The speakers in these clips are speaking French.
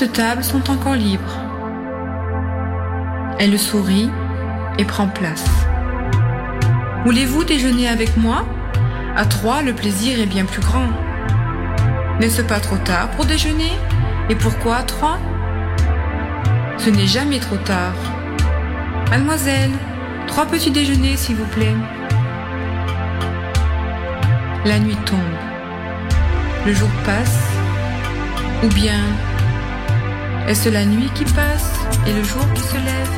Cette table sont encore libres. Elle sourit et prend place. Voulez-vous déjeuner avec moi? À trois, le plaisir est bien plus grand. N'est-ce pas trop tard pour déjeuner? Et pourquoi à trois? Ce n'est jamais trop tard. Mademoiselle, trois petits déjeuners, s'il vous plaît. La nuit tombe le jour passe Ou bien est-ce la nuit qui passe et le jour qui se lève?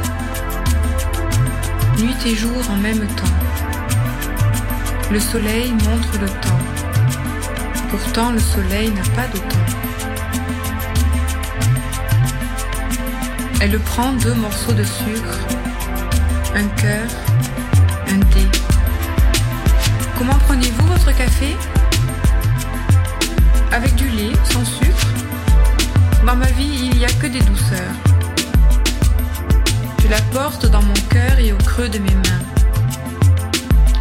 Nuit et jour en même temps. Le soleil montre le temps. Pourtant le soleil n'a pas de temps. Elle prend deux morceaux de sucre, un cœur, un dé. Comment prenez-vous votre café? dans mon cœur et au creux de mes mains.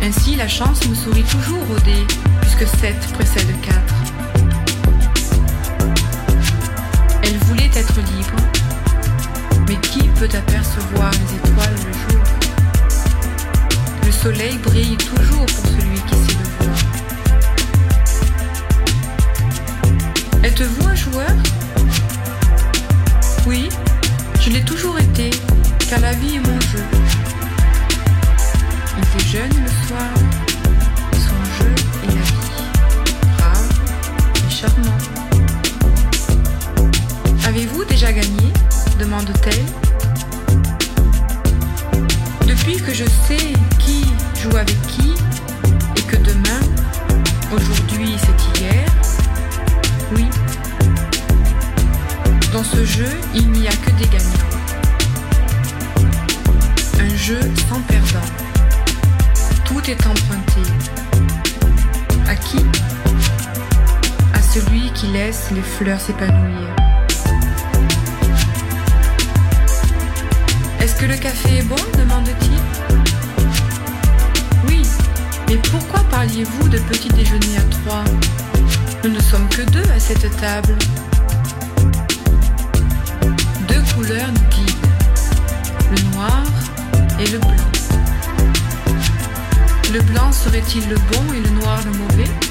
Ainsi, la chance me sourit toujours au dé, puisque 7 précède 4. Elle voulait être libre, mais qui peut apercevoir les étoiles le jour? Le soleil brille toujours pour celui qui sait le. Êtes-vous un joueur? Oui, je l'ai toujours été car la vie est mon jeu. Il était jeune le soir, son jeu est la vie. Brave et charmant. Avez-vous déjà gagné? demande-t-elle. Depuis que je sais qui joue avec qui et que demain, aujourd'hui c'est hier, oui. Dans ce jeu, il n'y a que des gagnants. Sans perdant. Tout est emprunté. À qui? À celui qui laisse les fleurs s'épanouir. Est-ce que le café est bon? demande-t-il. Oui, mais pourquoi parliez-vous de petit déjeuner à trois? Nous ne sommes que deux à cette table. Deux couleurs nous guident, le noir Le blanc serait-il le bon et le noir le mauvais?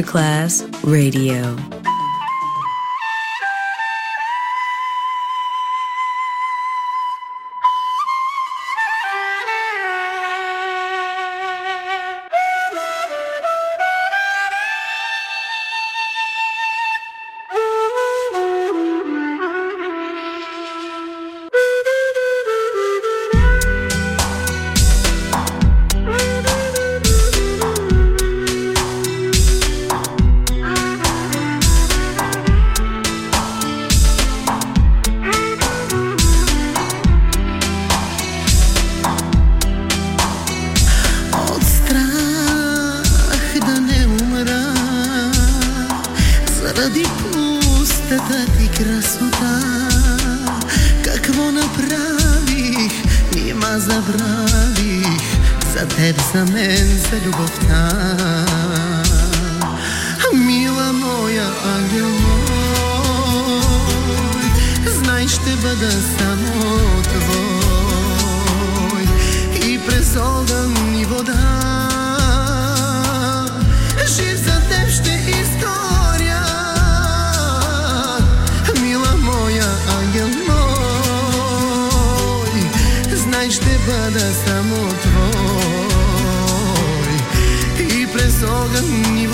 Masterclass Radio. вода Жив за ще изгоря Мила моя, ангел мой. Знай, ще бъда само твой. И през огън ни.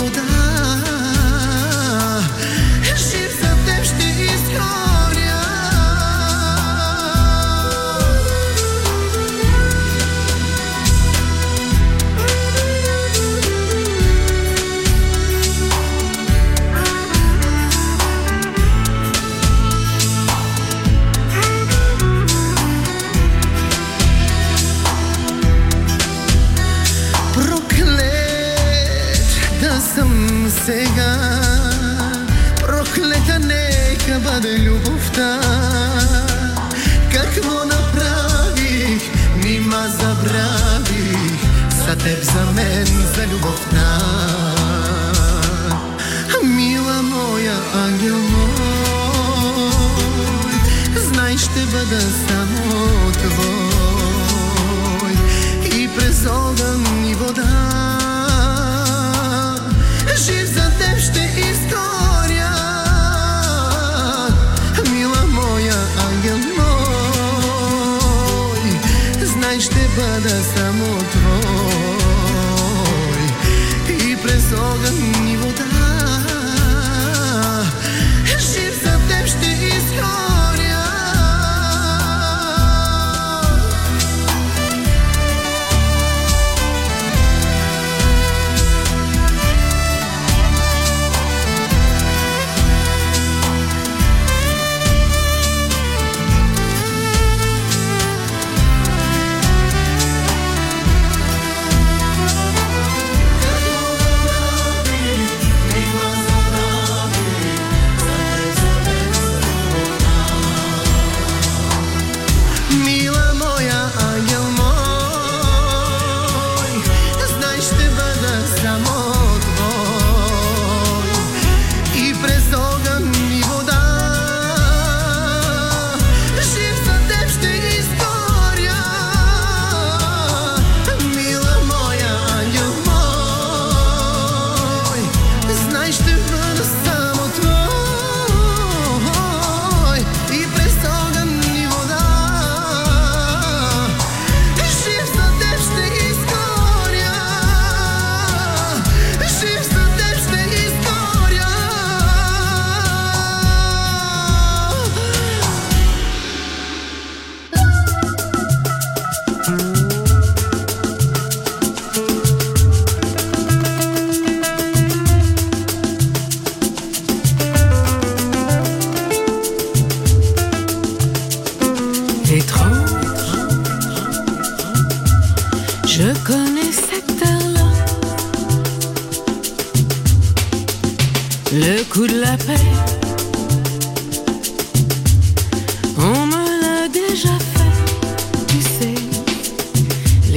мен за любовта. Мила моя, ангел мой, знай ще бъда само твой. И през огън и вода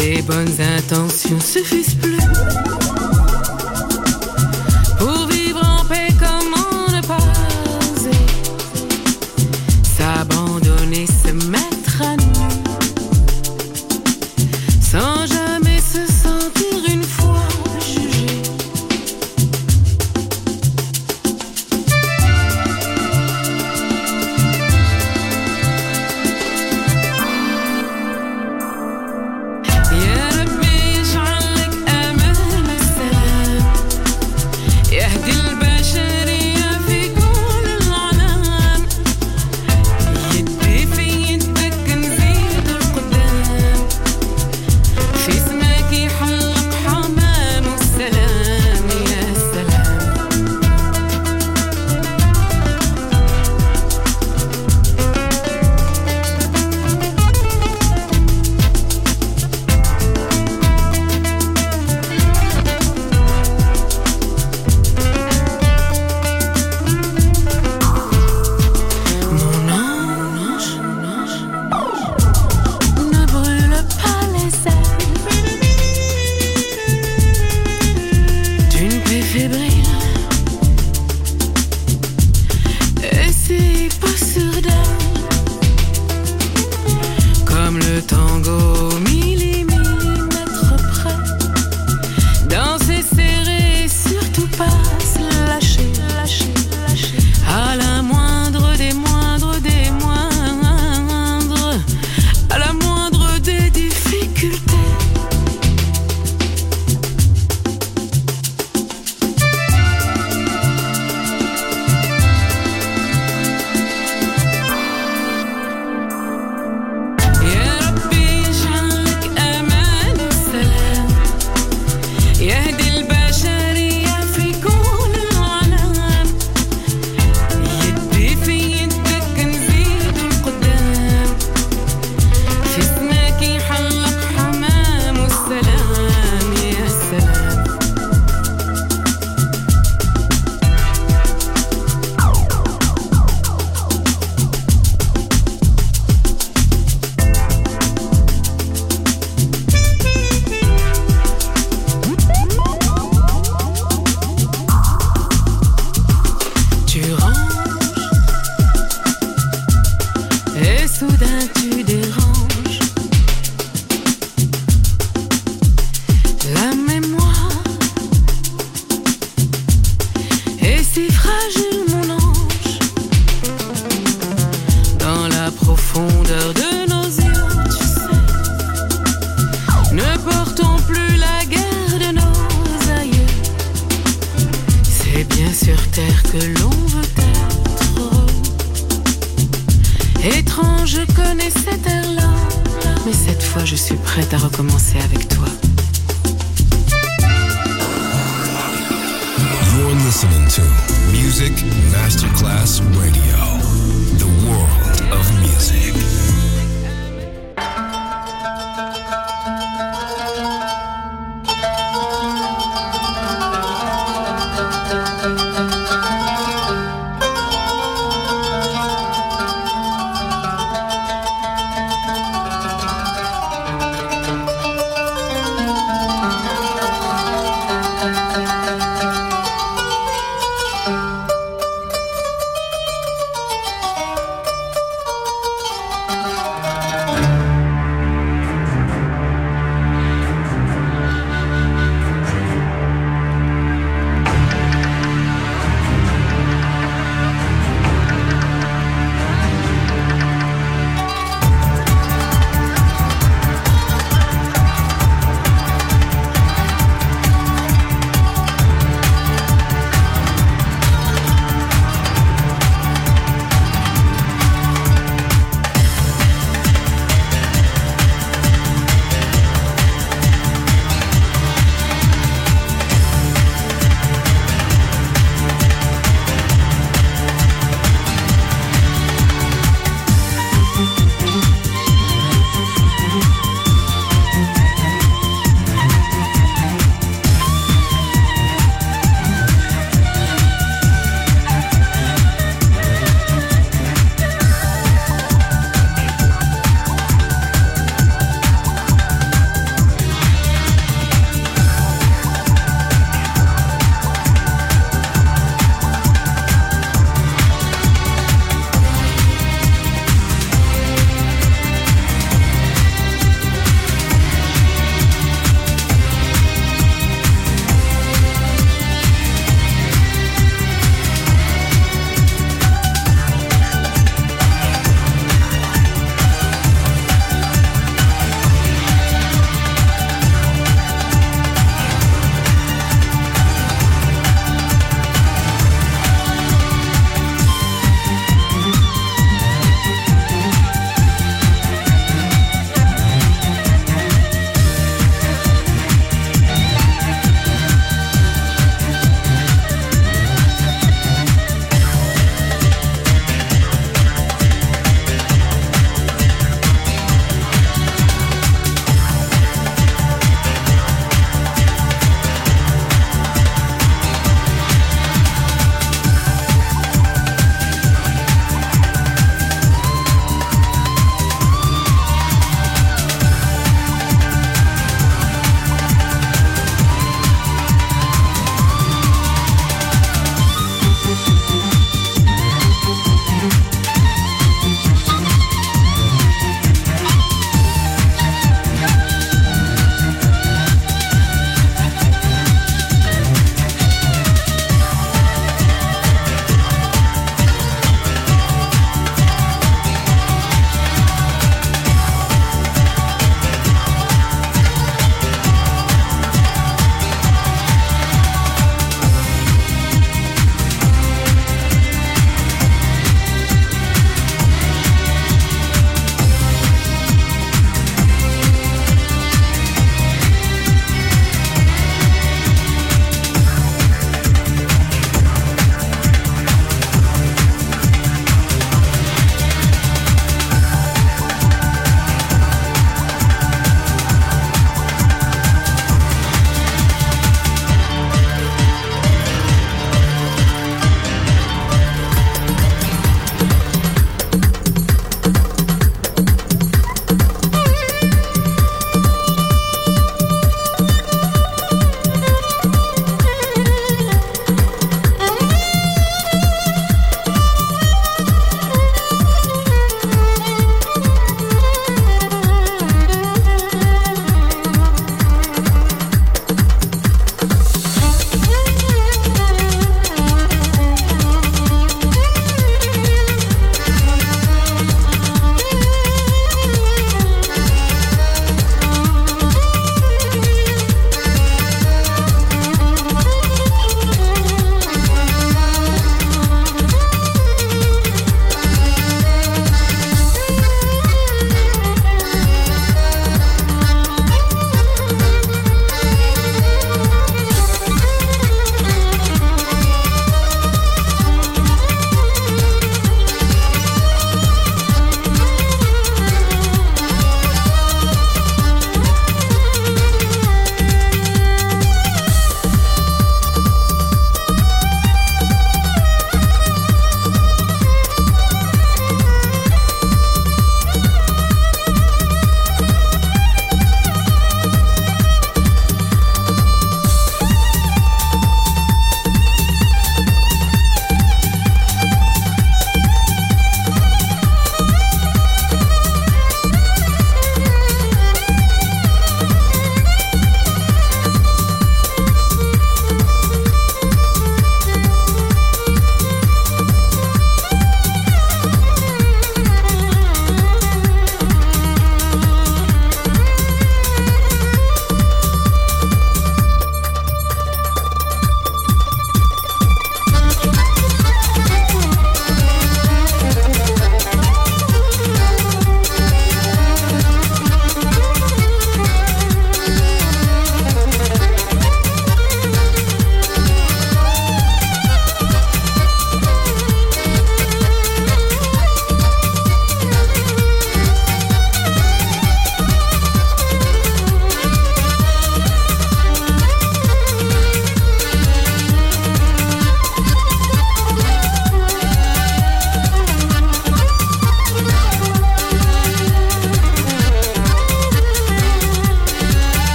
Les bonnes intentions suffisent plus.